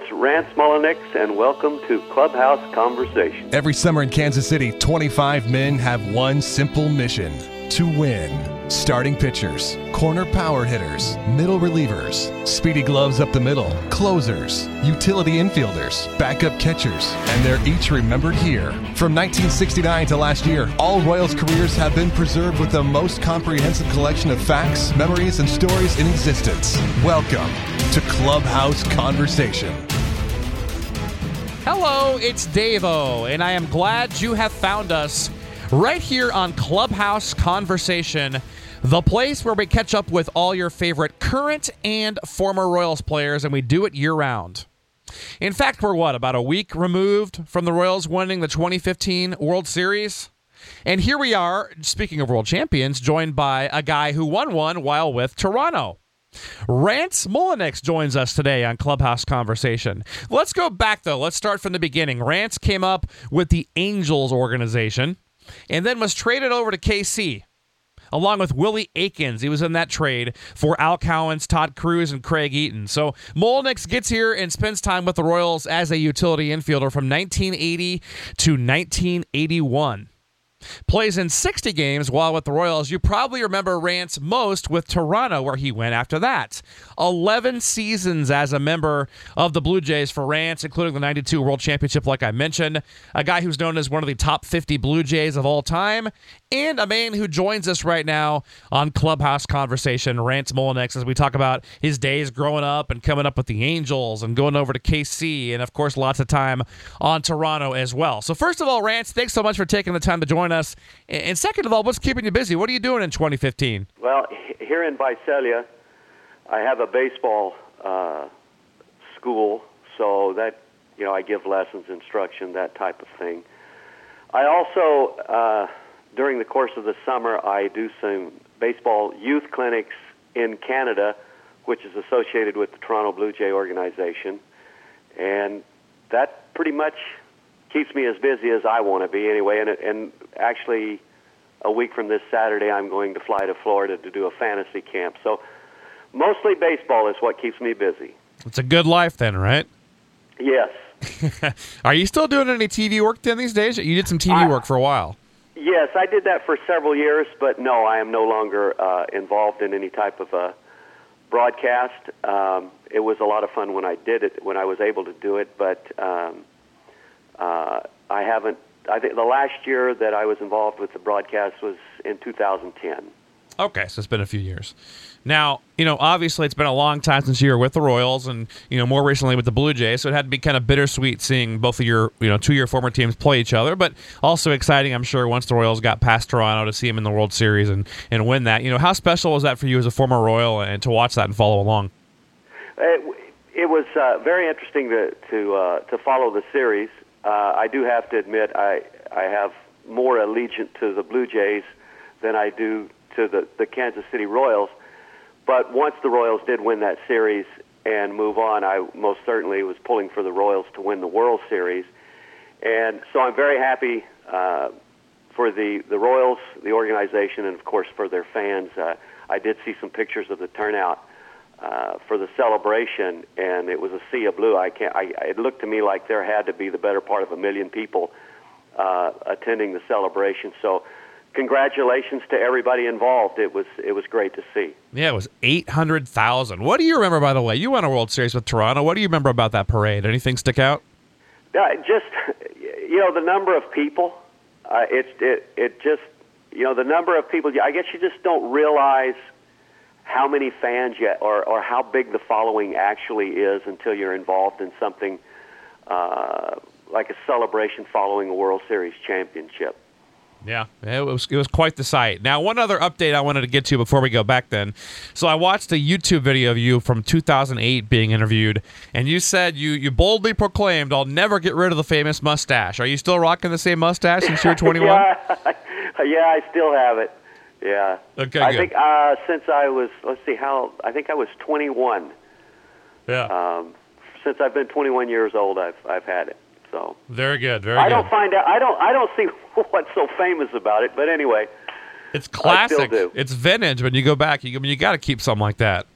it's Rance Mulliniks, and welcome to Clubhouse Conversation. Every summer in Kansas City, 25 men have one simple mission to win. Starting pitchers, corner power hitters, middle relievers, speedy gloves up the middle, closers, utility infielders, backup catchers, and they're each remembered here. From 1969 to last year, all Royals careers have been preserved with the most comprehensive collection of facts, memories, and stories in existence. Welcome to Clubhouse Conversation. Hello, it's Davo, and I am glad you have found us right here on Clubhouse Conversation, the place where we catch up with all your favorite current and former Royals players, and we do it year round. In fact, we're what, about a week removed from the Royals winning the 2015 World Series? And here we are, speaking of world champions, joined by a guy who won one while with Toronto. Rance Mulliniks joins us today on Clubhouse Conversation. Let's go back, though. Let's start from the beginning. Rance came up with the Angels organization and then was traded over to KC along with Willie Aikens. He was in that trade for Al Cowens, Todd Cruz, and Craig Eaton. So Mulliniks gets here and spends time with the Royals as a utility infielder from 1980 to 1981 plays in 60 games while with the Royals. You probably remember Rance most with Toronto, where he went after that. 11 seasons as a member of the Blue Jays for Rance, including the 92 World Championship, like I mentioned. A guy who's known as one of the top 50 Blue Jays of all time, and a man who joins us right now on Clubhouse Conversation, Rance Mulliniks, as we talk about his days growing up and coming up with the Angels and going over to KC, and of course, lots of time on Toronto as well. So, first of all, Rance, thanks so much for taking the time to join us. And second of all, what's keeping you busy? What are you doing in 2015? Well, here in Visalia, I have a baseball uh, school, so that you know I give lessons, instruction, that type of thing. I also, uh, during the course of the summer, I do some baseball youth clinics in Canada, which is associated with the Toronto Blue Jay organization, and that pretty much keeps me as busy as I want to be anyway. And and actually, a week from this Saturday, I'm going to fly to Florida to do a fantasy camp. So mostly baseball is what keeps me busy. It's a good life then, right? Yes. Are you still doing any TV work then these days? You did some TV I, work for a while. Yes, I did that for several years, but no, I am no longer uh, involved in any type of a broadcast. Um, it was a lot of fun when I did it, when I was able to do it, but um, uh, I haven't. I think the last year that I was involved with the broadcast was in 2010. Okay, so it's been a few years. Now, you know, obviously it's been a long time since you were with the Royals, and you know, more recently with the Blue Jays. So it had to be kind of bittersweet seeing both of your, you know, two your former teams play each other. But also exciting, I'm sure, once the Royals got past Toronto to see them in the World Series and and win that. You know, how special was that for you as a former Royal and to watch that and follow along? It, it was uh, very interesting to to uh, to follow the series uh, I do have to admit I I have more allegiance to the Blue Jays than I do to the the Kansas City Royals. But once the Royals did win that series and move on, I most certainly was pulling for the Royals to win the World Series, and so I'm very happy uh, for the the Royals, the organization, and of course for their fans. Uh, I did see some pictures of the turnout uh, for the celebration, and it was a sea of blue. I can't. I, it looked to me like there had to be the better part of a million people uh, attending the celebration. So, congratulations to everybody involved. It was it was great to see. Yeah, it was eight hundred thousand. What do you remember, by the way? You won a World Series with Toronto. What do you remember about that parade? Anything stick out? Uh, just you know the number of people. Uh, it's it it just you know the number of people. I guess you just don't realize how many fans yet or, or how big the following actually is until you're involved in something uh, like a celebration following a World Series championship. Yeah, it was it was quite the sight. Now, one other update I wanted to get to before we go back then. So I watched a YouTube video of you from 2008 being interviewed, and you said you you boldly proclaimed, "I'll never get rid of the famous mustache." Are you still rocking the same mustache since you were 21? yeah, yeah, I still have it. Yeah. Okay. I good. think uh, since I was, let's see how, I think I was 21. Yeah. Um, since I've been 21 years old, I've I've had it. So. Very good. Very I good. don't find out. I don't. I don't see what's so famous about it. But anyway. It's classic. I still do. It's vintage. When you go back, you I mean, you got to keep something like that.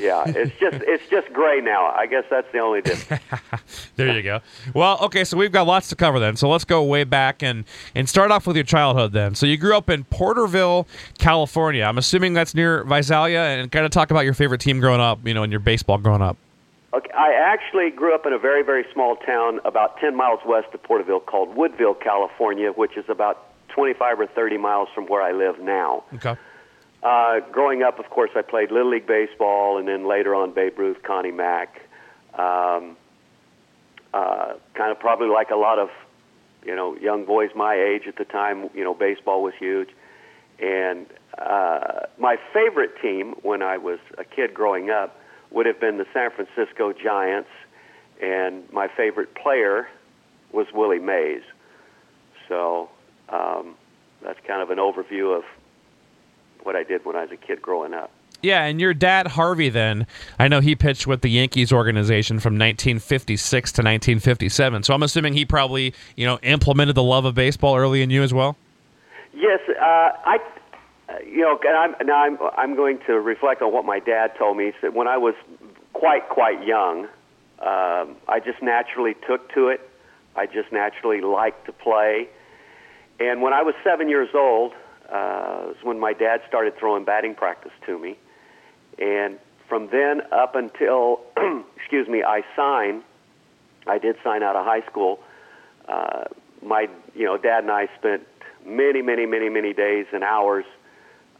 yeah, it's just it's just gray now. I guess that's the only difference. there you go. Well, okay, so we've got lots to cover then. So let's go way back and and start off with your childhood then. So you grew up in Porterville, California. I'm assuming that's near Visalia, and kind of talk about your favorite team growing up. You know, and your baseball growing up. Okay, I actually grew up in a very very small town about 10 miles west of Porterville called Woodville, California, which is about 25 or 30 miles from where I live now. Okay. Uh, growing up, of course, I played Little League Baseball and then later on Babe Ruth, Connie Mack. Um, uh, kind of probably like a lot of, you know, young boys my age at the time, you know, baseball was huge. And uh, my favorite team when I was a kid growing up would have been the San Francisco Giants. And my favorite player was Willie Mays. So um, that's kind of an overview of what I did when I was a kid growing up. Yeah, and your dad Harvey then, I know he pitched with the Yankees organization from 1956 to 1957. So I'm assuming he probably, you know, implemented the love of baseball early in you as well. Yes, uh, I you know, and I'm now I'm I'm going to reflect on what my dad told me. He said when I was quite quite young, um, I just naturally took to it. I just naturally liked to play. And when I was seven years old, uh, was when my dad started throwing batting practice to me. And from then up until, excuse me, I signed, I did sign out of high school. Uh, my, you know, dad and I spent many, many, many, many days and hours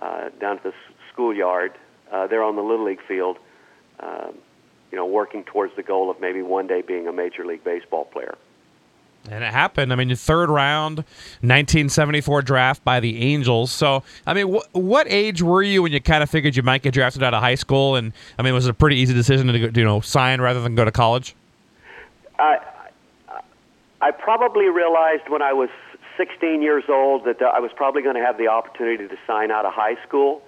uh, down at the schoolyard uh, there on the little league field. Um, you know, working towards the goal of maybe one day being a major league baseball player. And it happened. I mean, third round, 1974 draft by the Angels. So, I mean, wh- what age were you when you kind of figured you might get drafted out of high school? And I mean, was it a pretty easy decision to you know sign rather than go to college? I I probably realized when I was 16 years old that I was probably going to have the opportunity to sign out of high school.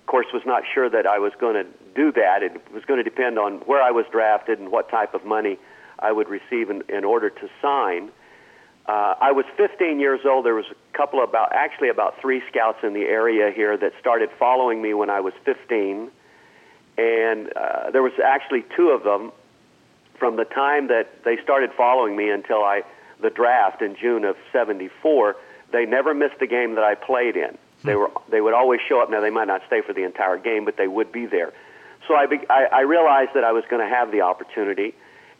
Of course, was not sure that I was going to do that. It was going to depend on where I was drafted and what type of money I would receive in, in order to sign. Uh, I was 15 years old. There was a couple about, actually about three scouts in the area here that started following me when I was 15, and uh, there was actually two of them from the time that they started following me until I the draft in June of '74. They never missed a game that I played in. Hmm. They were they would always show up. Now they might not stay for the entire game, but they would be there. So I, be, I, I realized that I was going to have the opportunity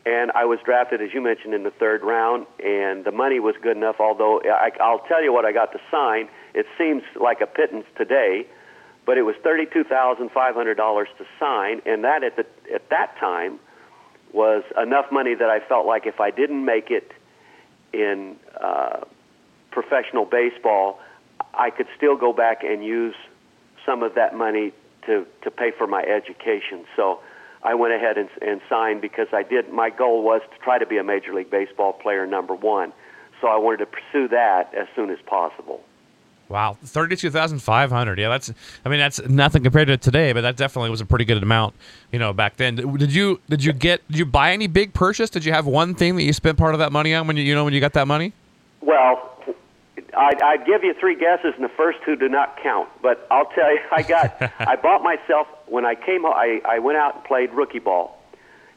and I was drafted, as you mentioned, in the third round, and the money was good enough. Although I, I'll tell you what I got to sign, it seems like a pittance today, but it was thirty-two thousand five hundred dollars to sign, and that at the at that time was enough money that I felt like if I didn't make it in uh, professional baseball, I could still go back and use some of that money to to pay for my education. So I went ahead and, and signed because I did. My goal was to try to be a Major League Baseball player, number one. So I wanted to pursue that as soon as possible. Wow, thirty-two thousand five hundred. Yeah, that's. I mean, that's nothing compared to today, but that definitely was a pretty good amount, you know, back then. Did you did you get did you buy any big purchase? Did you have one thing that you spent part of that money on when you you know when you got that money? Well, I'd, I'd give you three guesses, and the first two do not count. But I'll tell you, I got, I bought myself when I came. I I went out and played rookie ball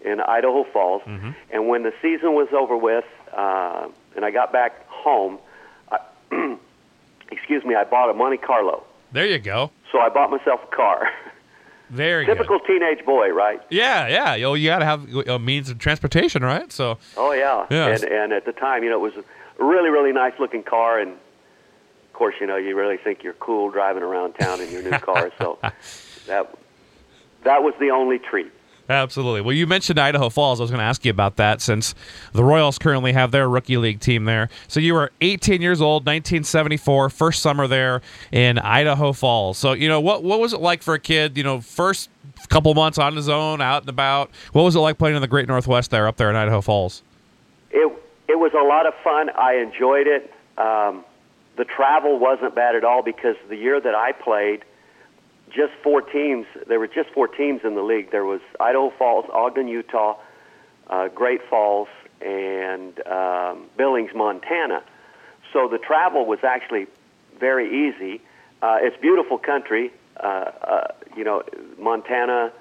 in Idaho Falls, mm-hmm. and when the season was over with, uh, and I got back home, I, excuse me, I bought a Monte Carlo. There you go. So I bought myself a car. Very typical good. teenage boy, right? Yeah, yeah. You, know, you got to have a means of transportation, right? So. Oh yeah. Yeah. And and at the time, you know, it was a really really nice looking car, and of course, you know, you really think you're cool driving around town in your new car. So that that was the only treat. Absolutely. Well, you mentioned Idaho Falls. I was going to ask you about that since the Royals currently have their rookie league team there. So you were 18 years old, 1974, first summer there in Idaho Falls. So you know what what was it like for a kid? You know, first couple months on his own, out and about. What was it like playing in the Great Northwest there, up there in Idaho Falls? It it was a lot of fun. I enjoyed it. Um, the travel wasn't bad at all because the year that I played, just four teams. There were just four teams in the league. There was Idaho Falls, Ogden, Utah, uh, Great Falls, and um, Billings, Montana. So the travel was actually very easy. Uh, it's beautiful country. Uh, uh, you know, Montana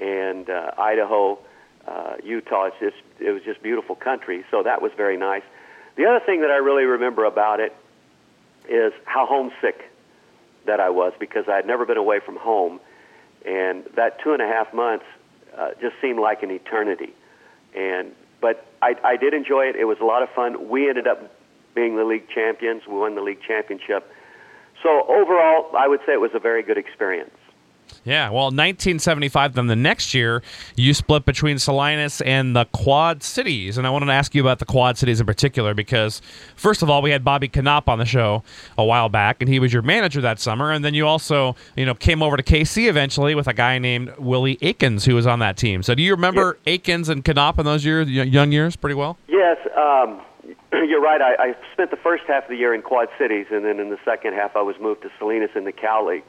and uh, Idaho, uh, Utah. It's just it was just beautiful country. So that was very nice. The other thing that I really remember about it is how homesick that I was because I had never been away from home, and that two and a half months uh, just seemed like an eternity. And but I, I did enjoy it. It was a lot of fun. We ended up being the league champions. We won the league championship. So overall, I would say it was a very good experience. Yeah, well, 1975, then the next year, you split between Salinas and the Quad Cities. And I wanted to ask you about the Quad Cities in particular because, first of all, we had Bobby Knoop on the show a while back, and he was your manager that summer. And then you also, you know, came over to KC eventually with a guy named Willie Aikens who was on that team. So do you remember yeah. Aikens and Knoop in those years, young years pretty well? Yes. Um, you're right. I, I spent the first half of the year in Quad Cities, and then in the second half, I was moved to Salinas in the Cal League.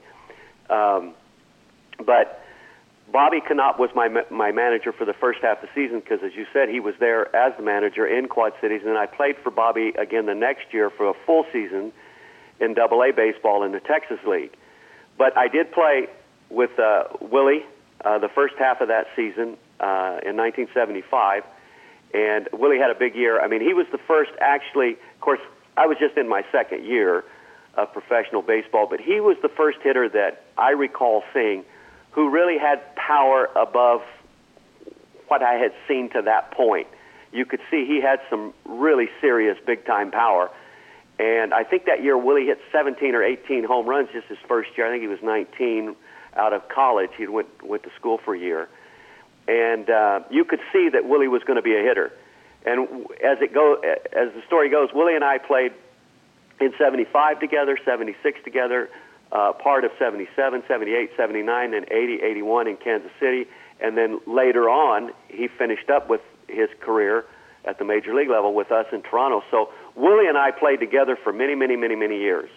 Um, but Bobby Knoop was my my manager for the first half of the season because, as you said, he was there as the manager in Quad Cities, and I played for Bobby again the next year for a full season in Double A baseball in the Texas League. But I did play with uh, Willie uh, the first half of that season uh, in 1975, and Willie had a big year. I mean, he was the first actually. Of course, I was just in my second year of professional baseball, but he was the first hitter that I recall seeing who really had power above what I had seen to that point. You could see he had some really serious big time power. And I think that year Willie hit 17 or 18 home runs just his first year. I think he was 19 out of college. He went went to school for a year, and uh, you could see that Willie was going to be a hitter. And as it go, as the story goes, Willie and I played in 75 together, 76 together, uh, part of 77, 78, 79, and 80, 81 in Kansas City. And then later on, he finished up with his career at the major league level with us in Toronto. So Willie and I played together for many, many, many, many years.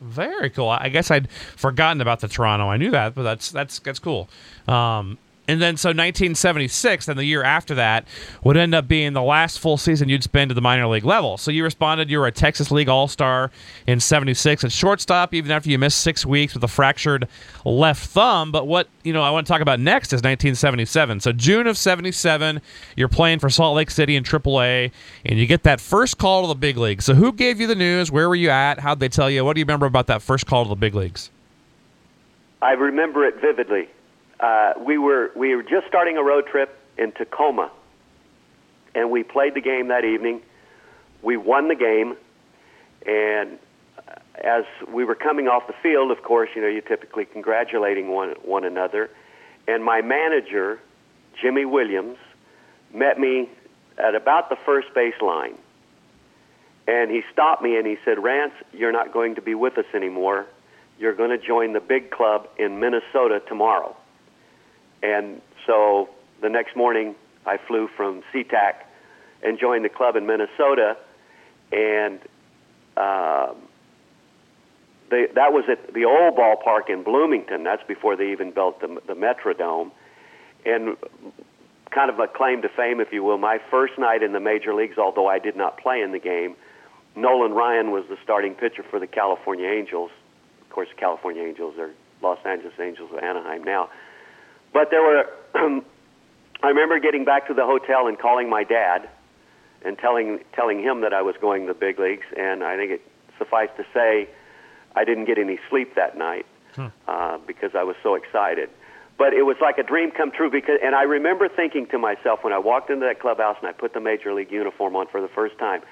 Very cool. I guess I'd forgotten about the Toronto. I knew that, but that's that's that's cool. Um, and then so 1976, and the year after that would end up being the last full season you'd spend at the minor league level. So you responded, you were a Texas League All Star in 76 at shortstop, even after you missed six weeks with a fractured left thumb. But what you know I want to talk about next is 1977. So June of 77, you're playing for Salt Lake City in AAA, and you get that first call to the big leagues. So who gave you the news? Where were you at? How'd they tell you? What do you remember about that first call to the big leagues? I remember it vividly uh, we were we were just starting a road trip in Tacoma, and we played the game that evening. We won the game, and as we were coming off the field, of course, you know, you're typically congratulating one one another. And my manager, Jimmy Williams, met me at about the first base line. And he stopped me and he said, Rance, you're not going to be with us anymore. You're going to join the big club in Minnesota tomorrow. And so the next morning, I flew from SeaTac and joined the club in Minnesota, and um, they, that was at the old ballpark in Bloomington. That's before they even built the, the Metrodome. And kind of a claim to fame, if you will, my first night in the major leagues, although I did not play in the game, Nolan Ryan was the starting pitcher for the California Angels. Of course, the California Angels are Los Angeles Angels of Anaheim now. But there were, I remember getting back to the hotel and calling my dad and telling telling him that I was going to the big leagues. And I think it suffice to say, I didn't get any sleep that night hmm. uh, because I was so excited. But it was like a dream come true because, and I remember thinking to myself when I walked into that clubhouse and I put the major league uniform on for the first time.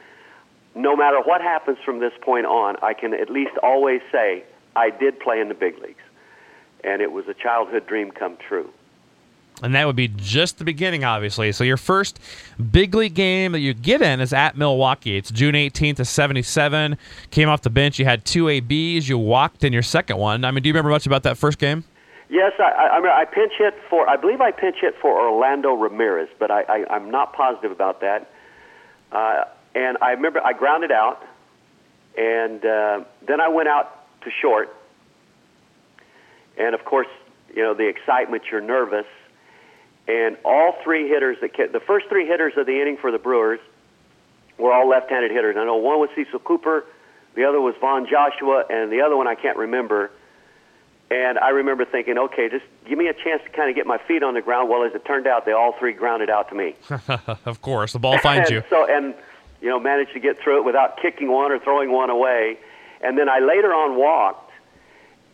No matter what happens from this point on, I can at least always say I did play in the big leagues and it was a childhood dream come true. And that would be just the beginning, obviously. So your first big league game that you get in is at Milwaukee. It's June 18th of 77. Came off the bench. You had two ABs. You walked in your second one. I mean, do you remember much about that first game? Yes, I, I, I pinch hit for, I believe I pinch hit for Orlando Ramirez, but I, I, I'm not positive about that. Uh, and I remember I grounded out, and uh, then I went out to short, and of course, you know, the excitement, you're nervous. And all three hitters that the first three hitters of the inning for the Brewers were all left-handed hitters. I know one was Cecil Cooper, the other was Von Joshua, and the other one I can't remember. And I remember thinking, okay, just give me a chance to kind of get my feet on the ground. Well, as it turned out, they all three grounded out to me. of course, the ball finds you. So, and you know, managed to get through it without kicking one or throwing one away. And then I later on walked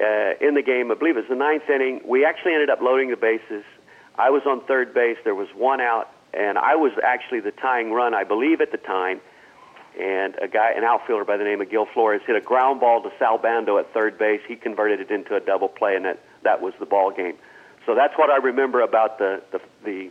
uh, in the game. I believe it was the ninth inning. We actually ended up loading the bases. I was on third base. There was one out, and I was actually the tying run, I believe, at the time and a guy, an outfielder by the name of Gil Flores, hit a ground ball to Sal Bando at third base. He converted it into a double play, and that that was the ball game. So that's what I remember about the the, the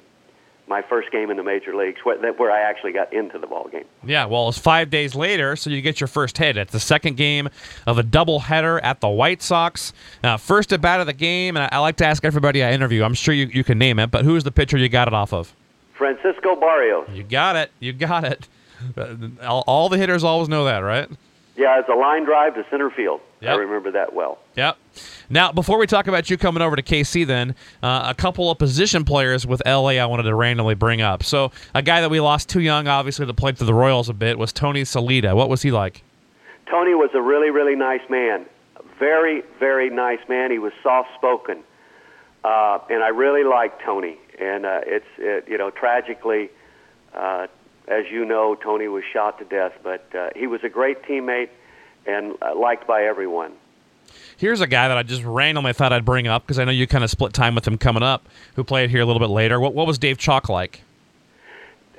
my first game in the major leagues, where, where I actually got into the ball game. Yeah, well, it's five days later, so you get your first hit. It's the second game of a doubleheader at the White Sox. Uh, first at bat of the game, and I, I like to ask everybody I interview. I'm sure you, you can name it, but who's the pitcher you got it off of? Francisco Barrios. You got it. You got it. All, all, the hitters always know that, right? Yeah, it's a line drive to center field. Yep. I remember that well. Yep. Now, before we talk about you coming over to KC, then uh, a couple of position players with LA I wanted to randomly bring up. So, a guy that we lost too young, obviously, to play to the Royals a bit, was Tony Solaita. What was he like? Tony was a really, really nice man. Very, very nice man. He was soft spoken, uh, and I really liked Tony. And uh, it's, it, you know, tragically. As you know, Tony was shot to death, but uh, he was a great teammate and uh, liked by everyone. Here's a guy that I just randomly thought I'd bring up because I know you kind of split time with him coming up, who played here a little bit later. What, what was Dave Chalk like?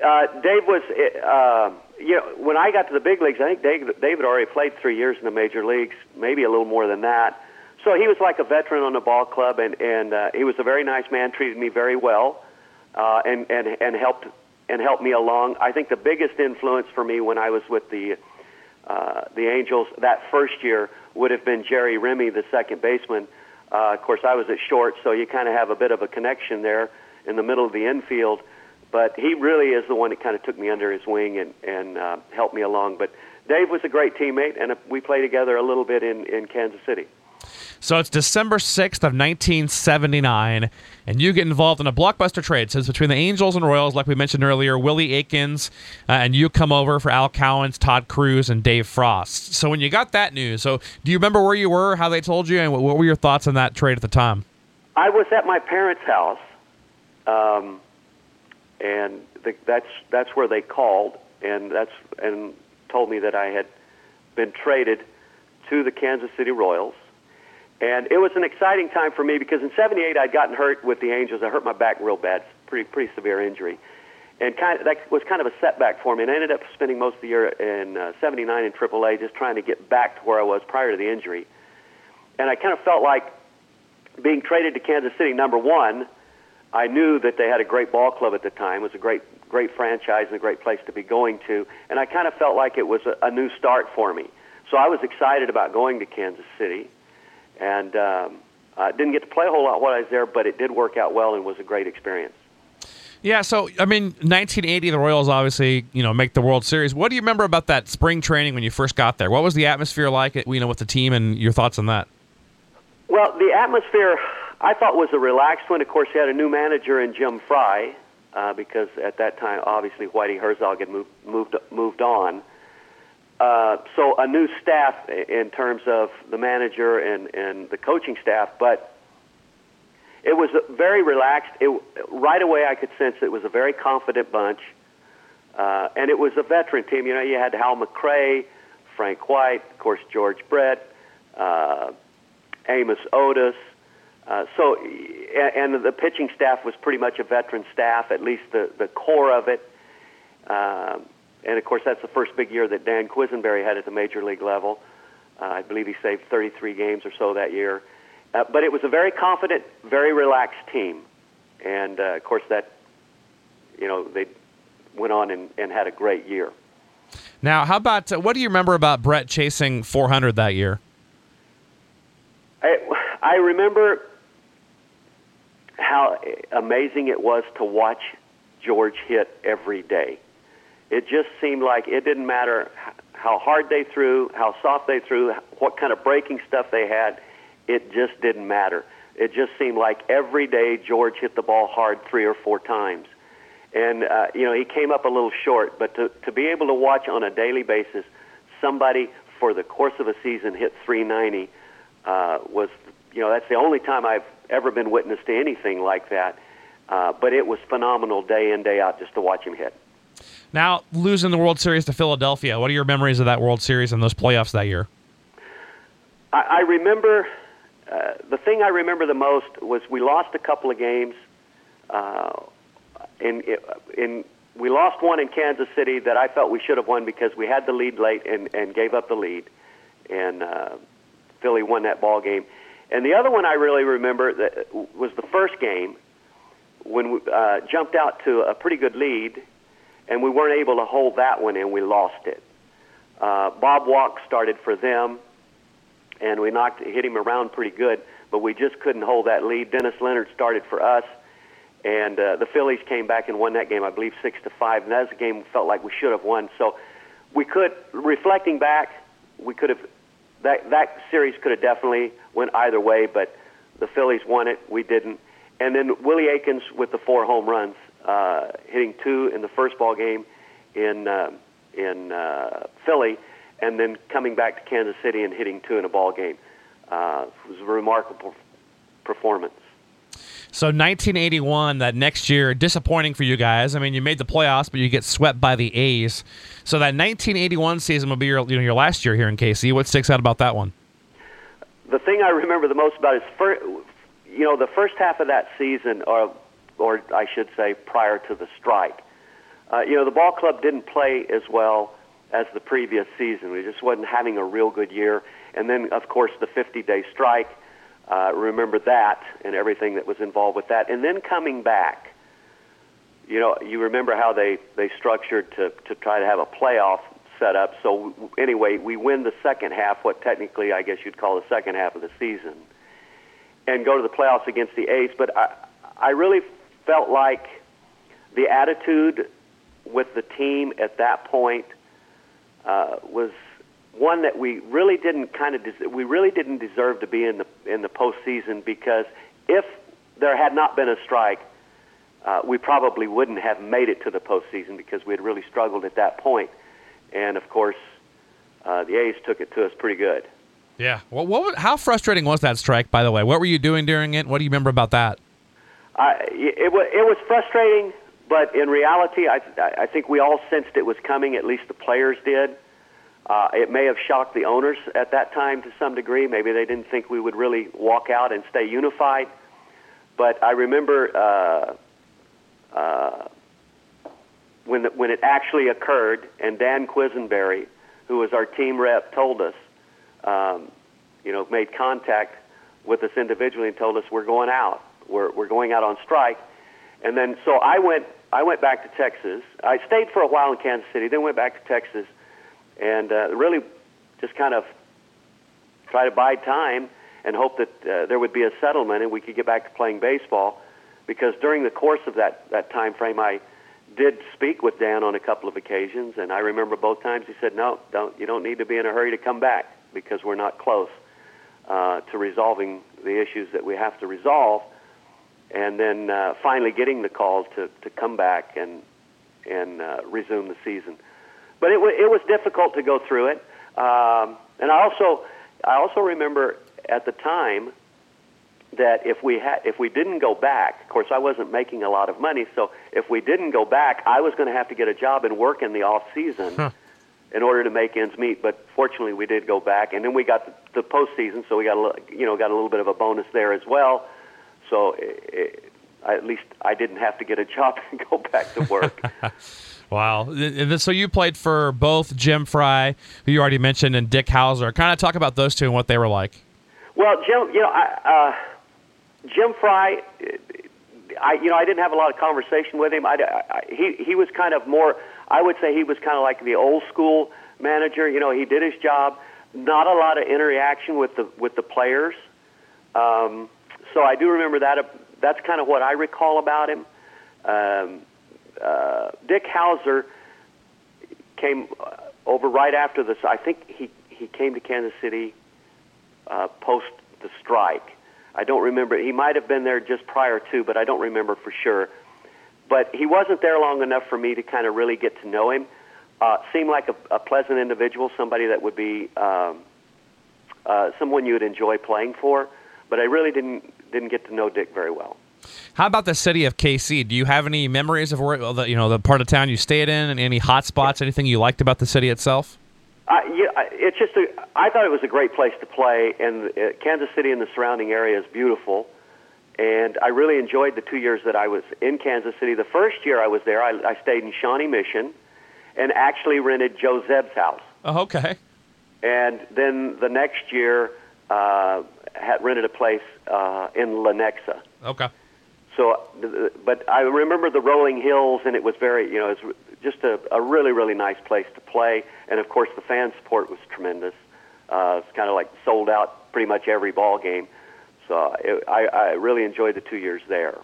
Uh, Dave was, uh, you know, when I got to the big leagues, I think Dave, David already played three years in the major leagues, maybe a little more than that. So he was like a veteran on the ball club, and and uh, he was a very nice man, treated me very well, uh, and and and helped and helped me along. I think the biggest influence for me when I was with the uh, the Angels that first year would have been Jerry Remy, the second baseman. Uh, of course, I was at short, so you kind of have a bit of a connection there in the middle of the infield. But he really is the one that kind of took me under his wing and and uh, helped me along. But Dave was a great teammate, and we played together a little bit in in Kansas City. So it's December 6th of 1979, and you get involved in a blockbuster trade. So it's between the Angels and Royals, like we mentioned earlier, Willie Aikens, uh, and you come over for Al Cowens, Todd Cruz, and Dave Frost. So when you got that news, so do you remember where you were, how they told you, and what were your thoughts on that trade at the time? I was at my parents' house, um, and the, that's that's where they called, and that's and told me that I had been traded to the Kansas City Royals and it was an exciting time for me because in '78 I'd gotten hurt with the Angels. I hurt my back real bad, pretty pretty severe injury, and kind of, that was kind of a setback for me. And I ended up spending most of the year in uh, '79 in AAA, just trying to get back to where I was prior to the injury. And I kind of felt like being traded to Kansas City. Number one, I knew that they had a great ball club at the time. It was a great great franchise and a great place to be going to. And I kind of felt like it was a, a new start for me. So I was excited about going to Kansas City and um, I didn't get to play a whole lot while I was there, but it did work out well and was a great experience. Yeah, so I mean, 1980, the Royals obviously you know make the World Series. What do you remember about that spring training when you first got there? What was the atmosphere like, you know, with the team, and your thoughts on that? Well, the atmosphere I thought was a relaxed one. Of course, you had a new manager in Jim Frey uh, because at that time, obviously, Whitey Herzog had moved moved moved on. Uh, so a new staff in terms of the manager and, and the coaching staff, but it was very relaxed. It, right away, I could sense it was a very confident bunch, uh, and it was a veteran team. You know, you had Hal McRae, Frank White, of course, George Brett, uh, Amos Otis. Uh, so, and the pitching staff was pretty much a veteran staff, at least the the core of it. Um, and of course, that's the first big year that Dan Quisenberry had at the major league level. Uh, I believe he saved 33 games or so that year. Uh, but it was a very confident, very relaxed team. And uh, of course, that, you know, they went on and, and had a great year. Now, how about uh, what do you remember about Brett chasing 400 that year? I, I remember how amazing it was to watch George hit every day. It just seemed like it didn't matter how hard they threw, how soft they threw, what kind of breaking stuff they had. It just didn't matter. It just seemed like every day George hit the ball hard three or four times. And, uh, you know, he came up a little short, but to, to be able to watch on a daily basis somebody for the course of a season hit 390 uh, was you know, that's the only time I've ever been witness to anything like that. Uh, but it was phenomenal day in day out just to watch him hit. Now losing the World Series to Philadelphia, what are your memories of that World Series and those playoffs that year? I, I remember uh, the thing I remember the most was we lost a couple of games. Uh, in in we lost one in Kansas City that I felt we should have won because we had the lead late and, and gave up the lead, and uh, Philly won that ball game. And the other one I really remember that was the first game when we uh, jumped out to a pretty good lead, and we weren't able to hold that one, and we lost it. Uh, Bob Walk started for them, and we knocked hit him around pretty good, but we just couldn't hold that lead. Dennis Leonard started for us, and uh, the Phillies came back and won that game, I believe six to five, and that was a game we felt like we should have won. So we could, reflecting back, we could have that that series could have definitely went either way, but the Phillies won it. We didn't. And then Willie Aikens with the four home runs, uh, hitting two in the first ball game in uh, in uh, Philly, and then coming back to Kansas City and hitting two in a ball game. Uh, it was a remarkable performance. So 1981, that next year, disappointing for you guys. I mean, you made the playoffs, but you get swept by the A's. So that 1981 season will be your you know your last year here in KC. What sticks out about that one? The thing I remember the most about is first, you know, the first half of that season, or or I should say, prior to the strike. Uh, you know, the ball club didn't play as well as the previous season. We just wasn't having a real good year. And then, of course, the 50-day strike. Uh, remember that and everything that was involved with that. And then coming back, you know, you remember how they they structured to to try to have a playoff set up. So anyway, we win the second half, what technically I guess you'd call the second half of the season, and go to the playoffs against the A's. But I I really felt like the attitude with the team at that point uh, was one that we really didn't kind of des- we really didn't deserve to be in the in the postseason because if there had not been a strike, uh, we probably wouldn't have made it to the postseason because we had really struggled at that point. And of course, uh, the A's took it to us pretty good. Yeah. Well, what? How frustrating was that strike? By the way, what were you doing during it? What do you remember about that? I, it, it was frustrating, but in reality, I I think we all sensed it was coming. At least the players did. Uh, it may have shocked the owners at that time to some degree. Maybe they didn't think we would really walk out and stay unified. But I remember uh, uh, when the, when it actually occurred, and Dan Quisenberry, who was our team rep, told us, um, you know, made contact with us individually and told us we're going out we're, we're going out on strike. And then, so I went, I went back to Texas. I stayed for a while in Kansas City, then went back to Texas, and uh, really just kind of try to buy time and hope that uh, there would be a settlement and we could get back to playing baseball. Because during the course of that, that time frame, I did speak with Dan on a couple of occasions, and I remember both times he said, "No, don't. You don't need to be in a hurry to come back because we're not close uh, to resolving the issues that we have to resolve." And then uh, finally getting the call to, to come back and and uh, resume the season. But it, w- it was difficult to go through it, um, and I also I also remember at the time that if we had if we didn't go back, of course I wasn't making a lot of money, so if we didn't go back, I was going to have to get a job and work in the off season. Huh. In order to make ends meet, but fortunately we did go back, and then we got the, the postseason, so we got a you know got a little bit of a bonus there as well so it, at least I didn't have to get a job and go back to work. wow. So you played for both Jim Frey, who you already mentioned, and Dick Howser. Kind of talk about those two and what they were like. Well, Jim, you know, I, uh, Jim Frey, I you know I didn't have a lot of conversation with him. I, I, he he was kind of more. I would say he was kind of like the old school manager. You know, he did his job. Not a lot of interaction with the with the players. Um, so I do remember that. That's kind of what I recall about him. Um, uh, Dick Howser came uh, over right after this. I think he he came to Kansas City uh, post the strike. I don't remember. He might have been there just prior to, but I don't remember for sure. But he wasn't there long enough for me to kind of really get to know him. Uh, seemed like a, a pleasant individual, somebody that would be um, uh, someone you would enjoy playing for but I really didn't didn't get to know Dick very well. How about the city of KC? Do you have any memories of where the you know the part of town you stayed in, and any hot spots? Anything you liked about the city itself? Uh, yeah, it's just a, I thought it was a great place to play, and uh, Kansas City and the surrounding area is beautiful. And I really enjoyed the two years that I was in Kansas City. The first year I was there, I, I stayed in Shawnee Mission, and actually rented Joe Zdeb's house. Oh, okay. And then the next year, uh, had rented a place uh, in Lenexa. Okay. So, but I remember the rolling hills, and it was very, you know, it was just a, a really, really nice place to play. And of course, the fan support was tremendous. Uh, it's kind of like sold out pretty much every ball game. So it, I, I really enjoyed the two years there.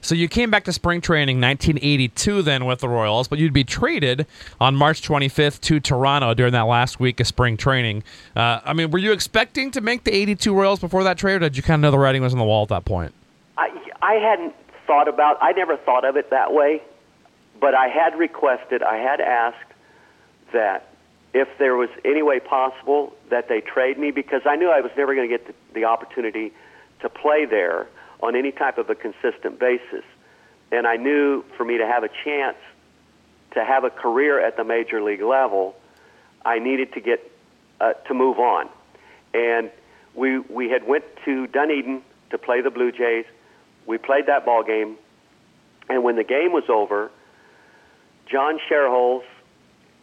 So you came back to spring training 1982 then with the Royals, but you'd be traded on March 25th to Toronto during that last week of spring training. Uh, I mean, were you expecting to make the 82 Royals before that trade, or did you kind of know the writing was on the wall at that point? I, I hadn't thought about. I never thought of it that way, but I had requested. I had asked that if there was any way possible that they trade me because I knew I was never going to get the, the opportunity to play there on any type of a consistent basis. And I knew for me to have a chance to have a career at the major league level, I needed to get uh, to move on. And we we had went to Dunedin to play the Blue Jays. We played that ball game, and when the game was over, John Schuerholz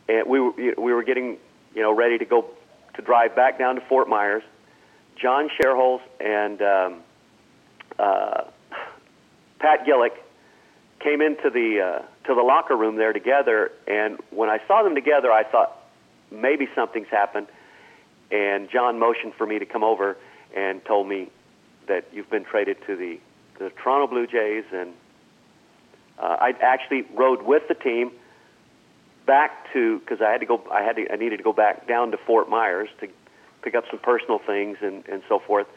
and we were, we were getting you know ready to go to drive back down to Fort Myers. John Schuerholz and um, uh, Pat Gillick came into the uh, to the locker room there together, and when I saw them together, I thought maybe something's happened. And John motioned for me to come over and told me that you've been traded to the the Toronto Blue Jays, and uh, I actually rode with the team back to because I had to go. I had to. I needed to go back down to Fort Myers to pick up some personal things and and so forth.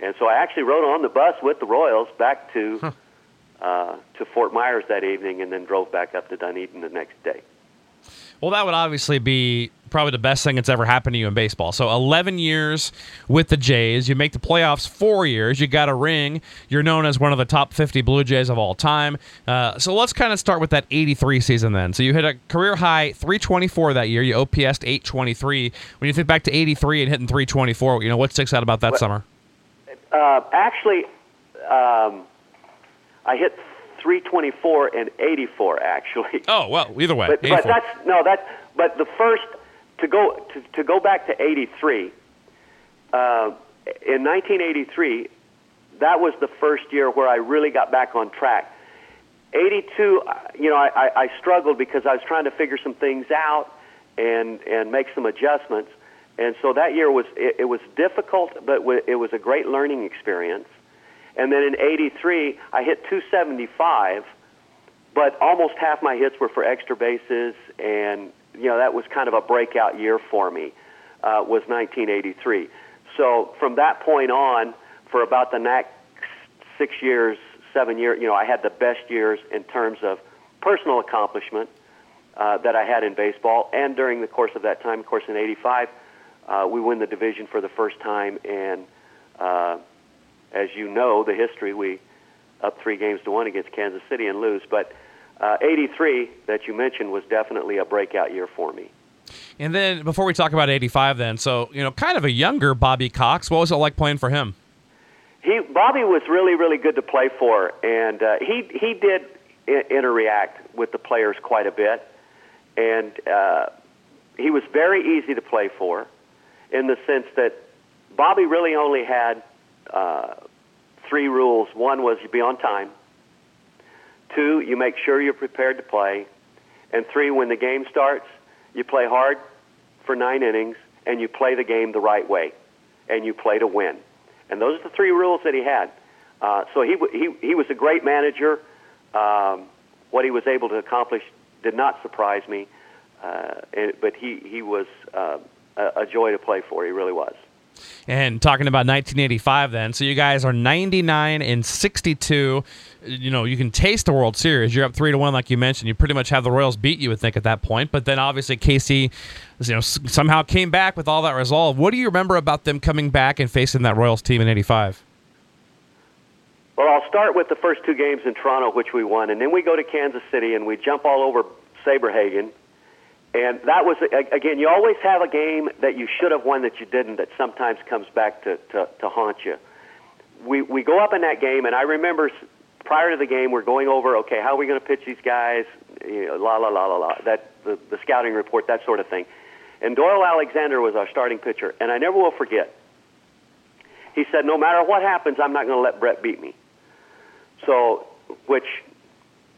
And so I actually rode on the bus with the Royals back to huh. uh, to Fort Myers that evening, and then drove back up to Dunedin the next day. Well, that would obviously be probably the best thing that's ever happened to you in baseball. So 11 years with the Jays. You make the playoffs four years. You got a ring. You're known as one of the top 50 Blue Jays of all time. Uh, so let's kind of start with that 83 season then. So you hit a career high 324 that year. You OPSed 823. When you think back to 83 and hitting 324, you know, what sticks out about that summer? Uh, actually, um, I hit 324 and 84 actually. Oh well, either way. But, but that's no, that's but the first to go to, to go back to 83. Uh, in 1983, that was the first year where I really got back on track. 82, uh, you know, I, I struggled because I was trying to figure some things out and and make some adjustments. And so that year was it, it was difficult, but it was a great learning experience. And then in '83, I hit 275, but almost half my hits were for extra bases, and you know that was kind of a breakout year for me. Uh, was 1983. So from that point on, for about the next six years, seven years, you know, I had the best years in terms of personal accomplishment uh, that I had in baseball. And during the course of that time, of course, in '85, uh, we win the division for the first time, and uh, as you know, the history we up three games to one against Kansas City and lose. But uh, 83 that you mentioned was definitely a breakout year for me. And then before we talk about 85, then so you know, kind of a younger Bobby Cox. What was it like playing for him? He Bobby was really really good to play for, and uh, he he did interact with the players quite a bit, and uh, he was very easy to play for in the sense that Bobby really only had uh, three rules. One was you be on time. Two, you make sure you're prepared to play. And three, when the game starts, you play hard for nine innings and you play the game the right way and you play to win. And those are the three rules that he had. Uh, so he, he, he was a great manager. Um, what he was able to accomplish did not surprise me, uh, but he, he was uh, a, a joy to play for. He really was. And talking about 1985, then, so you guys are 99 and 62. You know, you can taste the World Series. You're up three to one, like you mentioned. You pretty much have the Royals beat. You would think at that point, but then obviously KC, you know, somehow came back with all that resolve. What do you remember about them coming back and facing that Royals team in '85? Well, I'll start with the first two games in Toronto, which we won, and then we go to Kansas City and we jump all over Saberhagen. And that was again. You always have a game that you should have won that you didn't. That sometimes comes back to, to, to haunt you. We we go up in that game, and I remember prior to the game, we're going over. Okay, how are we going to pitch these guys? You know, la la la la la. That the, the scouting report, that sort of thing. And Doyle Alexander was our starting pitcher, and I never will forget. He said, "No matter what happens, I'm not going to let Brett beat me." So, which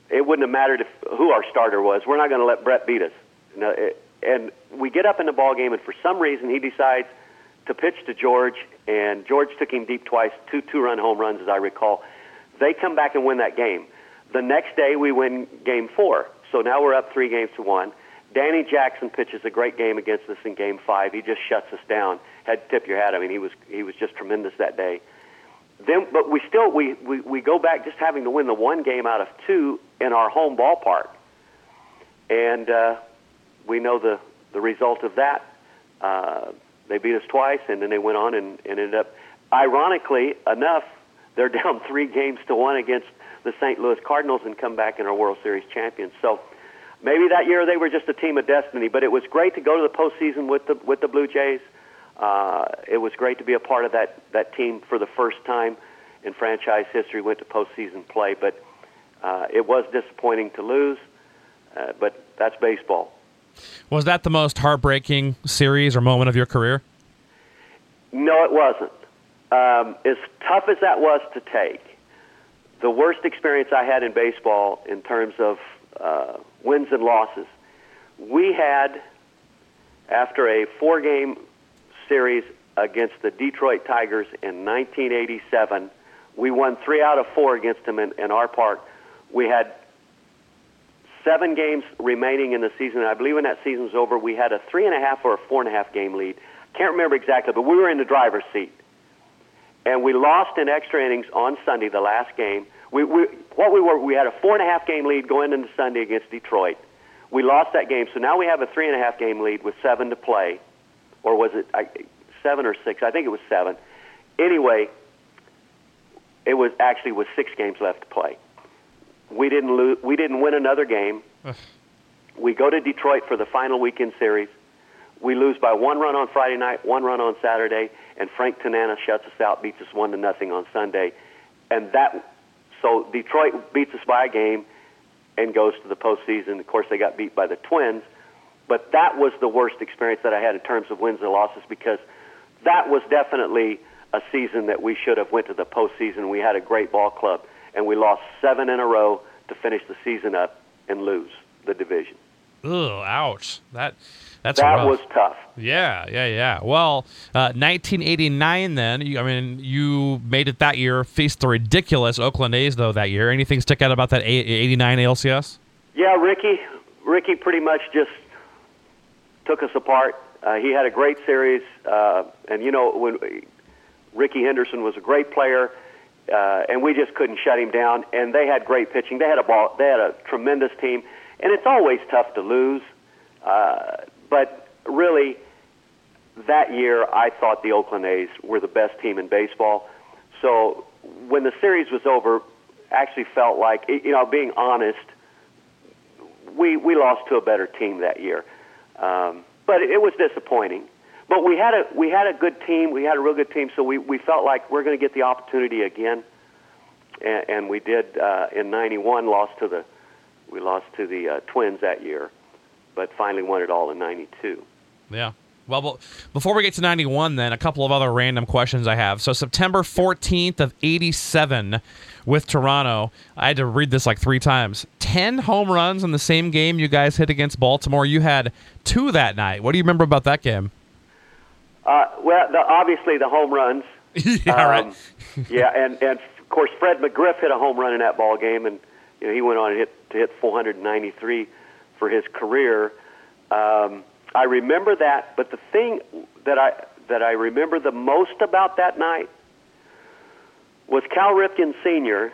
it wouldn't have mattered if who our starter was. We're not going to let Brett beat us. And we get up in the ball game, and for some reason, he decides to pitch to George, and George took him deep twice, two two-run home runs, as I recall. They come back and win that game. The next day, we win Game Four. So now we're up three games to one. Danny Jackson pitches a great game against us in Game Five. He just shuts us down. Had to tip your hat. I mean, he was he was just tremendous that day. Then, but we still we, we we go back just having to win the one game out of two in our home ballpark, and uh, we know the the result of that. Uh, they beat us twice, and then they went on and, and ended up. Ironically enough, they're down three games to one against the St. Louis Cardinals and come back and are World Series champions. So maybe that year they were just a team of destiny. But it was great to go to the postseason with the with the Blue Jays. Uh, it was great to be a part of that that team for the first time in franchise history. Went to postseason play, but uh, it was disappointing to lose. Uh, but that's baseball. Was that the most heartbreaking series or moment of your career? No, it wasn't. Um, as tough as that was to take, the worst experience I had in baseball in terms of uh, wins and losses, we had after a four-game series against the Detroit Tigers in 1987. We won three out of four against them in, in our park. We had seven games remaining in the season. I believe when that season was over, we had a three and a half or a four and a half game lead. Can't remember exactly, but we were in the driver's seat. And we lost in extra innings on Sunday, the last game. We, we, what we were, we had a four and a half game lead going into Sunday against Detroit. We lost that game, so now we have a three and a half game lead with seven to play or was it I, seven or six? I think it was seven. Anyway, it was actually with six games left to play. We didn't lose. We didn't win another game. we go to Detroit for the final weekend series. We lose by one run on Friday night, one run on Saturday, and Frank Tanana shuts us out, beats us one to nothing on Sunday, and that. So Detroit beats us by a game and goes to the postseason. Of course, they got beat by the Twins but that was the worst experience that I had in terms of wins and losses because that was definitely a season that we should have went to the postseason. We had a great ball club, and we lost seven in a row to finish the season up and lose the division. Ugh, ouch. That that's that rough. was tough. Yeah, yeah, yeah. Well, uh, 1989. Then you, I mean, you made it that year. Faced the ridiculous Oakland A's though that year. Anything stick out about that 89 ALCS? Yeah, Rickey. Rickey pretty much just took us apart. Uh, he had a great series, uh, and you know when Rickey Henderson was a great player, uh, and we just couldn't shut him down. And they had great pitching. They had a ball. They had a tremendous team, and it's always tough to lose. Uh, but really, that year I thought the Oakland A's were the best team in baseball. So when the series was over, actually felt like you know, being honest, we we lost to a better team that year. Um, but it, it was disappointing. But we had a we had a good team. We had a real good team. So we we felt like we're going to get the opportunity again, and, and we did uh, in '91. Lost to the we lost to the uh, Twins that year, but finally won it all in '92. Yeah. Well, before we get to 91, then, a couple of other random questions I have. So, September 14th of 87 with Toronto, I had to read this like three times. 10 home runs in the same game you guys hit against Baltimore. You had two that night. What do you remember about that game? Uh, well, the, obviously the home runs. yeah, um, right. yeah, and, and of course, Fred McGriff hit a home run in that ball game, and you know, he went on to hit, to hit 493 for his career. Um, I remember that, but the thing that I that I remember the most about that night was Cal Ripken Sr.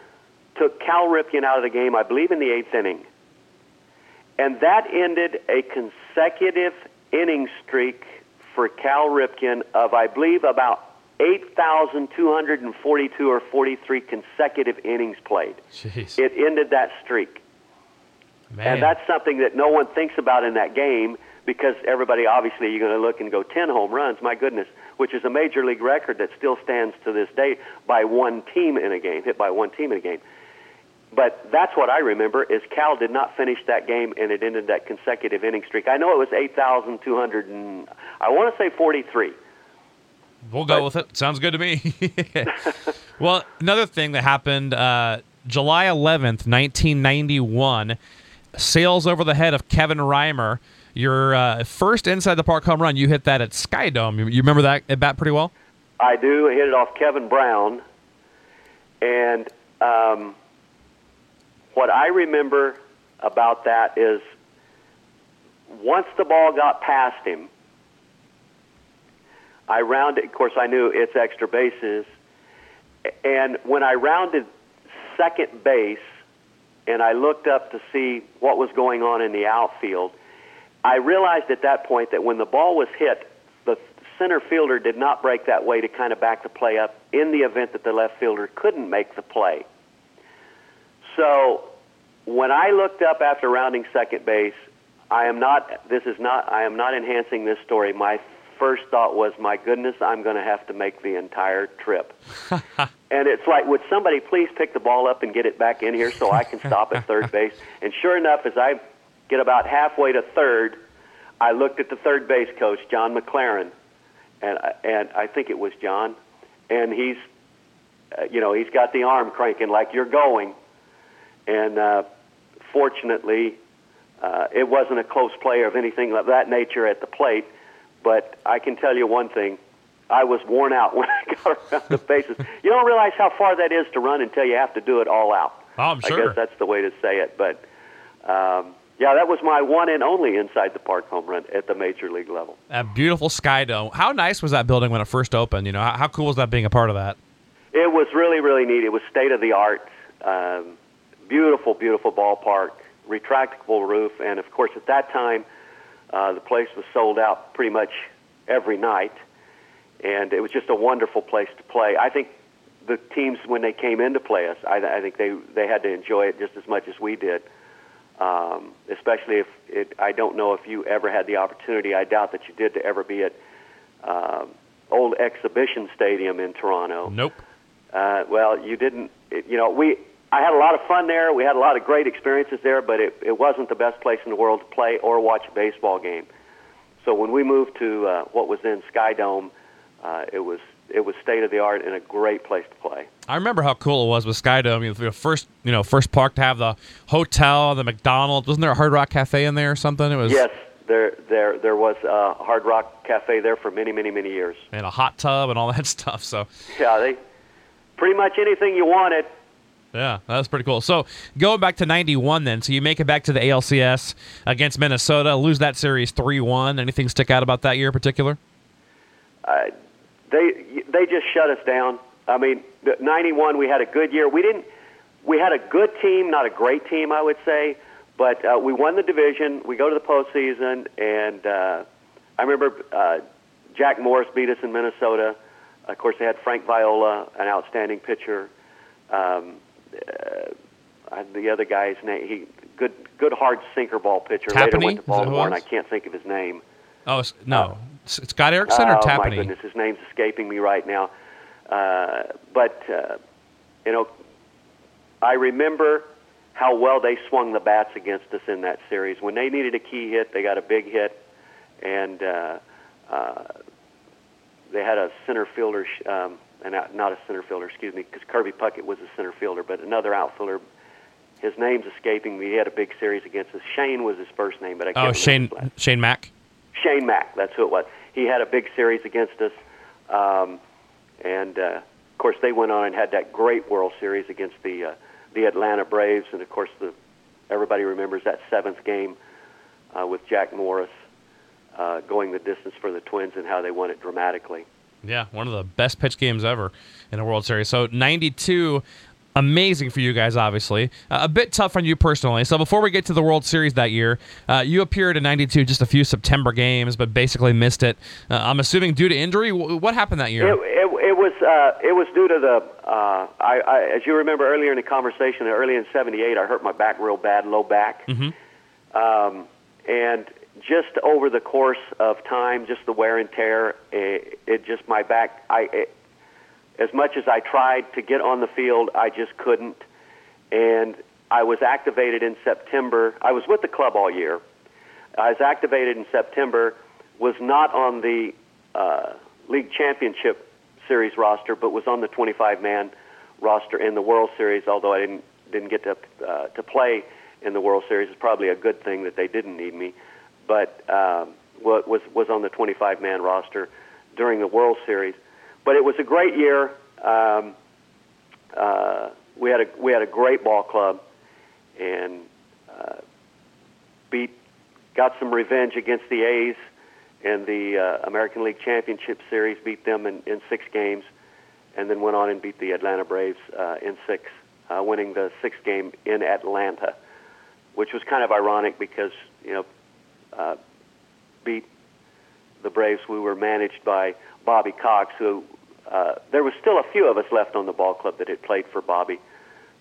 took Cal Ripken out of the game, I believe, in the eighth inning. And that ended a consecutive inning streak for Cal Ripken of, I believe, about 8,242 or 43 consecutive innings played. Jeez. It ended that streak. Man. And that's something that no one thinks about in that game because everybody, obviously, you're going to look and go 10 home runs, my goodness, which is a major league record that still stands to this day by one team in a game, hit by one team in a game. But that's what I remember is Cal did not finish that game and it ended that consecutive inning streak. I know it was 8,200 and I want to say 43. We'll go with it. Sounds good to me. well, another thing that happened uh, July 11th, 1991, sails over the head of Kevin Reimer. Your uh, first inside the park home run, you hit that at Skydome. You, you remember that at bat pretty well? I do. I hit it off Kevin Brown. And um, what I remember about that is once the ball got past him, I rounded, of course, I knew it's extra bases. And when I rounded second base and I looked up to see what was going on in the outfield, I realized at that point that when the ball was hit, the center fielder did not break that way to kind of back the play up in the event that the left fielder couldn't make the play. So when I looked up after rounding second base, I am not. This is not. I am not enhancing this story. My first thought was, my goodness, I'm going to have to make the entire trip. and it's like, would somebody please pick the ball up and get it back in here so I can stop at third base? And sure enough, as I get about halfway to third, I looked at the third base coach, John McLaren, and and I think it was John, and he's, uh, you know, he's got the arm cranking like you're going, and uh, fortunately, uh, it wasn't a close play of anything of that nature at the plate. But I can tell you one thing. I was worn out when I got around the bases. You don't realize how far that is to run until you have to do it all out. Oh, I'm sure. I guess that's the way to say it. But um, yeah, that was my one and only inside the park home run at the major league level. A beautiful Skydome. How nice was that building when it first opened? You know, how, how cool was that being a part of that? It was really, really neat. It was state of the art. Um, beautiful, beautiful ballpark, retractable roof, and of course, at that time, uh, the place was sold out pretty much every night, and it was just a wonderful place to play. I think the teams, when they came in to play us, I, I think they they had to enjoy it just as much as we did. Um, especially if it, I don't know if you ever had the opportunity. I doubt that you did to ever be at um, old exhibition stadium in Toronto. Nope. Uh, well, you didn't. It, you know, we. I had a lot of fun there. We had a lot of great experiences there, but it, it wasn't the best place in the world to play or watch a baseball game. So when we moved to uh, what was then Skydome, uh, it was it was state of the art and a great place to play. I remember how cool it was with Skydome. You know, the first, you know, first park to have the hotel, the McDonald's. Wasn't there a Hard Rock Cafe in there or something? It was Yes, there there there was a Hard Rock Cafe there for many many many years. and a hot tub and all that stuff. So Yeah, they pretty much anything you wanted. Yeah, that's pretty cool. So going back to '91, then, so you make it back to the ALCS against Minnesota, lose that series three-one. Anything stick out about that year in particular? Uh, they they just shut us down. I mean, 91 we had a good year. We didn't we had a good team, not a great team, I would say, but uh, we won the division. We go to the postseason, and uh, I remember uh, Jack Morris beat us in Minnesota. Of course, they had Frank Viola, an outstanding pitcher. Um, uh, the other guy's name, he good good hard sinker ball pitcher. Later went to Is that who it Baltimore, and I can't think of his name. Oh no, S- Scott Erickson or oh my goodness, his name's escaping me right now. Uh, but uh, you know, I remember how well they swung the bats against us in that series. When they needed a key hit, they got a big hit, and uh, uh, they had a center fielder, sh- um, and not not a center fielder, excuse me, because Kirby Puckett was a center fielder, but another outfielder. His name's escaping me. He had a big series against us. Shane was his first name, but I can't oh, Shane Shane Mack. Shane Mack, that's who it was. He had a big series against us, um, and uh, of course they went on and had that great World Series against the uh, the Atlanta Braves, and of course the everybody remembers that seventh game uh, with Jack Morris uh, going the distance for the Twins and how they won it dramatically. Yeah, one of the best pitch games ever in a World Series. So 92, amazing for you guys, obviously. Uh, a bit tough on you personally. So before we get to the World Series that year, uh, you appeared in '92 just a few September games, but basically missed it. Uh, I'm assuming due to injury. W- what happened that year? It, it, it was uh, it was due to the uh, I, I, as you remember earlier in the conversation, early in '78, I hurt my back real bad, low back, mm-hmm. um, and just over the course of time, just the wear and tear, it, it just my back. I it, as much as I tried to get on the field, I just couldn't. And I was activated in September. I was with the club all year. I was activated in September. Was not on the uh, league championship series roster, but was on the 25-man roster in the World Series. Although I didn't didn't get to uh, to play in the World Series, it's probably a good thing that they didn't need me. But um, was was on the 25-man roster during the World Series. But it was a great year. Um, uh, we had a we had a great ball club, and uh, beat got some revenge against the A's in the uh, American League Championship Series. Beat them in, in six games, and then went on and beat the Atlanta Braves uh, in six, uh, winning the sixth game in Atlanta, which was kind of ironic because you know uh, beat the Braves. We were managed by Bobby Cox, who uh, there was still a few of us left on the ball club that had played for Bobby.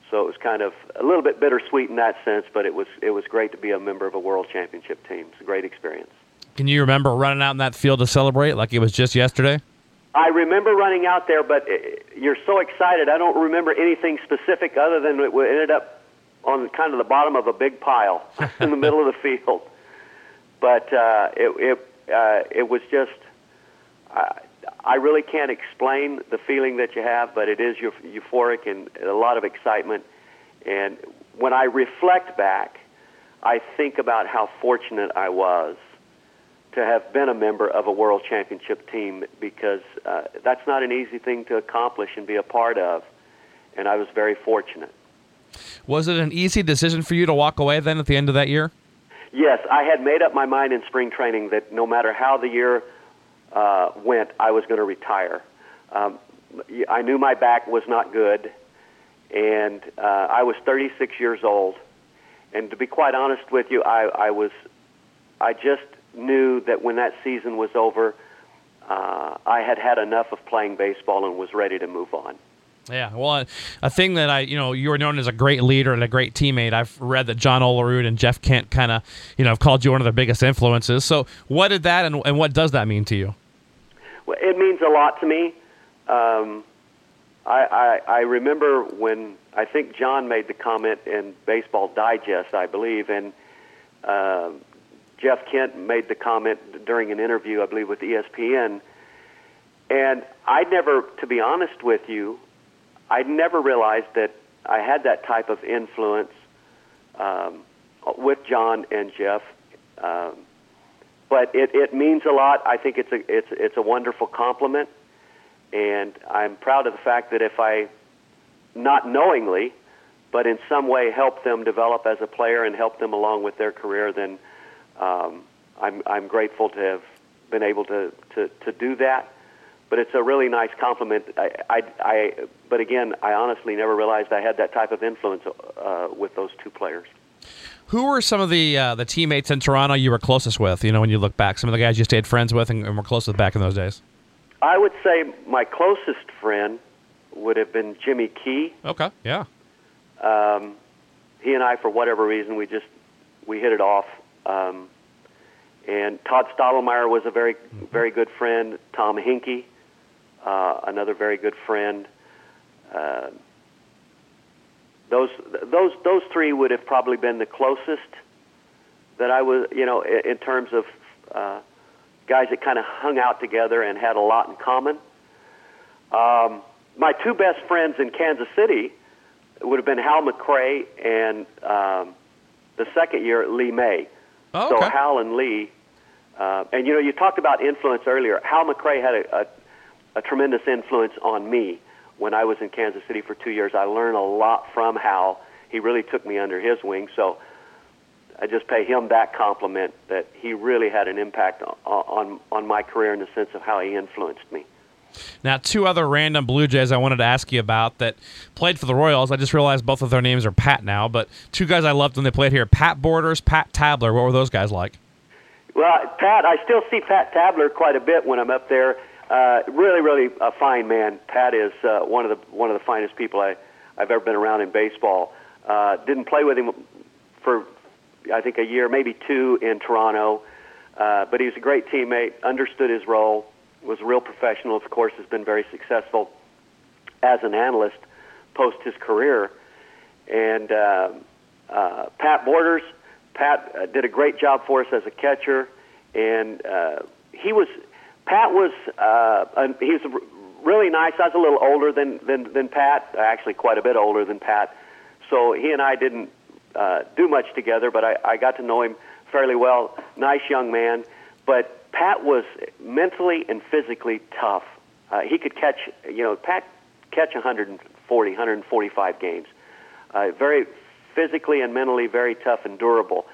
So it was kind of a little bit bittersweet in that sense, but it was it was great to be a member of a world championship team. It's a great experience. Can you remember running out in that field to celebrate like it was just yesterday? I remember running out there, but uh, you're so excited. I don't remember anything specific other than it ended up on kind of the bottom of a big pile in the middle of the field. But uh, it it uh, it was just. Uh, I really can't explain the feeling that you have, but it is euphoric and a lot of excitement. And when I reflect back, I think about how fortunate I was to have been a member of a world championship team because uh, that's not an easy thing to accomplish and be a part of. And I was very fortunate. Was it an easy decision for you to walk away then at the end of that year? Yes, I had made up my mind in spring training that no matter how the year uh, went, I was going to retire. Um, I knew my back was not good, and uh, I was 36 years old. And to be quite honest with you, I, I was, I just knew that when that season was over, uh, I had had enough of playing baseball and was ready to move on. Yeah, well, a thing that I, you know, you were known as a great leader and a great teammate. I've read that John Olerud and Jeff Kent kind of, you know, have called you one of their biggest influences. So, what did that and, and what does that mean to you? Well, it means a lot to me. Um, I, I, I remember when I think John made the comment in Baseball Digest, I believe, and uh, Jeff Kent made the comment during an interview, I believe, with ESPN. And I never, to be honest with you, I never realized that I had that type of influence um, with John and Jeff. Um, but it, it means a lot. I think it's a it's it's a wonderful compliment, and I'm proud of the fact that if I, not knowingly, but in some way help them develop as a player and help them along with their career, then um, I'm I'm grateful to have been able to to to do that. But it's a really nice compliment. I, I, I but again, I honestly never realized I had that type of influence uh, with those two players. Who were some of the uh, the teammates in Toronto you were closest with? You know, when you look back, some of the guys you stayed friends with and, and were close with back in those days. I would say my closest friend would have been Jimmy Key. Okay, yeah. Um, he and I, for whatever reason, we just we hit it off. Um, and Todd Stottlemyre was a very very good friend. Tom Henke, uh, another very good friend. Uh, those those those three would have probably been the closest that I was, you know, in, in terms of uh, guys that kind of hung out together and had a lot in common. Um, my two best friends in Kansas City would have been Hal McRae and um, the second year Lee May. Oh, okay. So Hal and Lee, uh, and you know, you talked about influence earlier. Hal McRae had a, a, a tremendous influence on me when I was in Kansas City for two years. I learned a lot from Hal. He really took me under his wing. So I just pay him that compliment that he really had an impact on, on, on my career in the sense of how he influenced me. Now, two other random Blue Jays I wanted to ask you about that played for the Royals. I just realized both of their names are Pat now, but two guys I loved when they played here Pat Borders, Pat Tabler. What were those guys like? Well, Pat, I still see Pat Tabler quite a bit when I'm up there. Uh, really, really a fine man. Pat is uh, one of the one of the finest people I, I've ever been around in baseball. Uh, didn't play with him for I think a year, maybe two in Toronto, uh, but he was a great teammate. Understood his role. Was a real professional. Of course, has been very successful as an analyst post his career. And uh, uh, Pat Borders, Pat uh, did a great job for us as a catcher, and uh, he was Pat was uh, he was really nice. I was a little older than than than Pat, actually quite a bit older than Pat. So he and I didn't uh, do much together, but I, I got to know him fairly well. Nice young man, but Pat was mentally and physically tough. Uh, he could catch, you know, Pat catch 140, 145 games. Uh, very physically and mentally very tough and durable,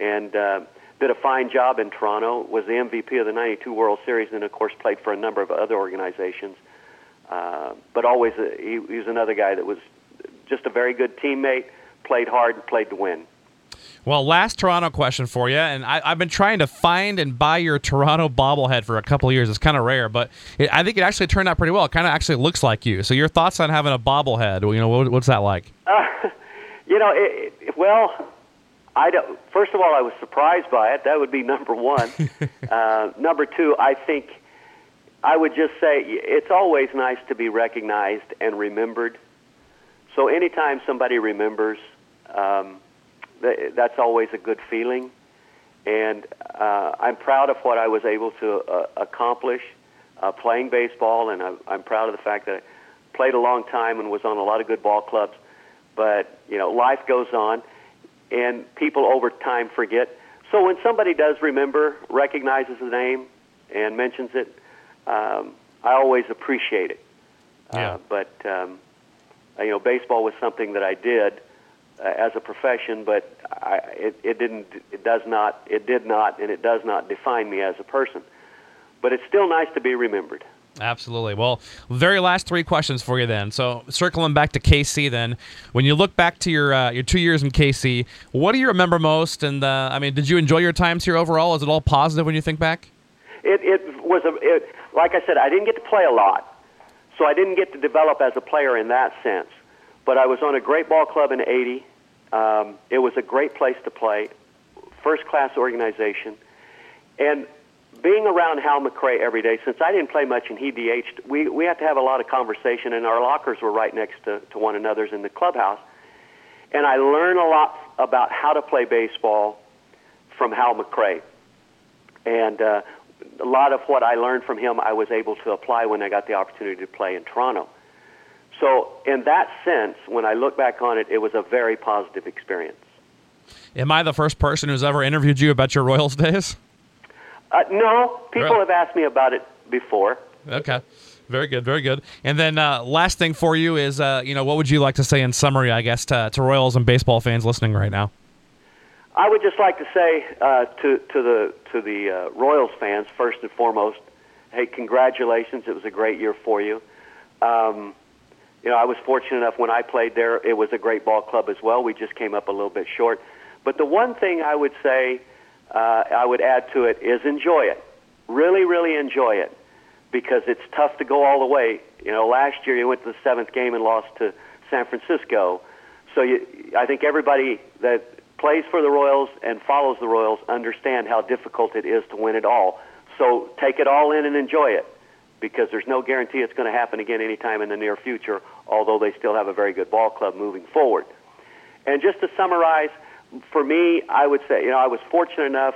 and uh, did a fine job in Toronto. Was the MVP of the '92 World Series, and of course played for a number of other organizations. Uh, but always, a, he, he was another guy that was just a very good teammate. Played hard and played to win. Well, last Toronto question for you, and I, have been trying to find and buy your Toronto bobblehead for a couple of years. It's kind of rare, but it, I think it actually turned out pretty well. It kind of actually looks like you. So, your thoughts on having a bobblehead? You know, what, what's that like? Uh, you know, it, it, well, I don't, first of all, I was surprised by it. That would be number one. uh, number two, I think I would just say it's always nice to be recognized and remembered. So, anytime somebody remembers. Um, that's always a good feeling. And uh, I'm proud of what I was able to uh, accomplish uh, playing baseball, and I'm, I'm proud of the fact that I played a long time and was on a lot of good ball clubs. But you know, life goes on, and people over time forget. So when somebody does remember, recognizes the name, and mentions it, um, I always appreciate it. Yeah. Uh, but um, you know, baseball was something that I did uh, as a profession, but I, it, it didn't. It does not. It did not, and it does not define me as a person. But it's still nice to be remembered. Absolutely. Well, very last three questions for you then. So, circling back to KC, then, when you look back to your uh, your two years in KC, what do you remember most? And uh, I mean, did you enjoy your times here overall? Is it all positive when you think back? It it was a it, like I said, I didn't get to play a lot, so I didn't get to develop as a player in that sense. But I was on a great ball club in '80. Um, it was a great place to play, first class organization, and being around Hal McRae every day. Since I didn't play much and he DH'd, we we had to have a lot of conversation, and our lockers were right next to, to one another's in the clubhouse. And I learned a lot about how to play baseball from Hal McRae, and uh, a lot of what I learned from him, I was able to apply when I got the opportunity to play in Toronto. So, in that sense, when I look back on it, it was a very positive experience. Am I the first person who's ever interviewed you about your Royals days? Uh, no, people really? have asked me about it before. Okay. Very good, very good. And then uh, last thing for you is, uh, you know, what would you like to say in summary, I guess, to, to Royals and baseball fans listening right now? I would just like to say uh, to to the to the uh, Royals fans first and foremost, hey, congratulations! It was a great year for you. Um, you know, I was fortunate enough when I played there, it was a great ball club as well. We just came up a little bit short. But the one thing I would say uh, I would add to it is enjoy it. Really, really enjoy it because it's tough to go all the way. You know, last year you went to the seventh game and lost to San Francisco. So you, I think everybody that plays for the Royals and follows the Royals understand how difficult it is to win it all. So take it all in and enjoy it because there's no guarantee it's going to happen again anytime in the near future, although they still have a very good ball club moving forward. And just to summarize, for me, I would say, you know, I was fortunate enough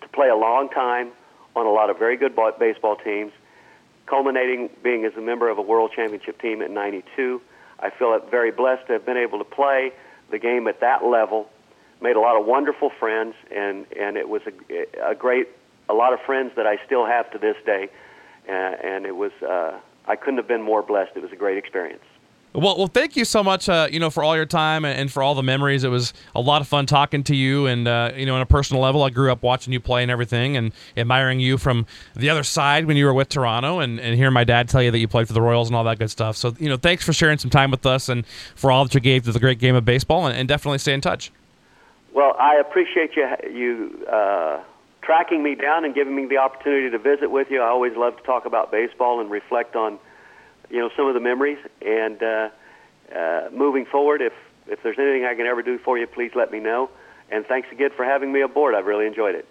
to play a long time on a lot of very good baseball teams, culminating being as a member of a world championship team in 92. I feel very blessed to have been able to play the game at that level, made a lot of wonderful friends, and, and it was a, a great, a lot of friends that I still have to this day and, and it was uh, I couldn't have been more blessed. It was a great experience. Well, well, thank you so much, uh, you know, for all your time and, for all the memories. It was a lot of fun talking to you, and uh, you know, on a personal level, I grew up watching you play and everything, and admiring you from the other side when you were with Toronto, and, and hearing my dad tell you that you played for the Royals and all that good stuff. So, you know, thanks for sharing some time with us and for all that you gave to the great game of baseball, and, and definitely stay in touch. Well, I appreciate you you uh, tracking me down and giving me the opportunity to visit with you. I always love to talk about baseball and reflect on you know some of the memories. And uh, uh, moving forward, if if there's anything I can ever do for you, please let me know. And thanks again for having me aboard. I've really enjoyed it.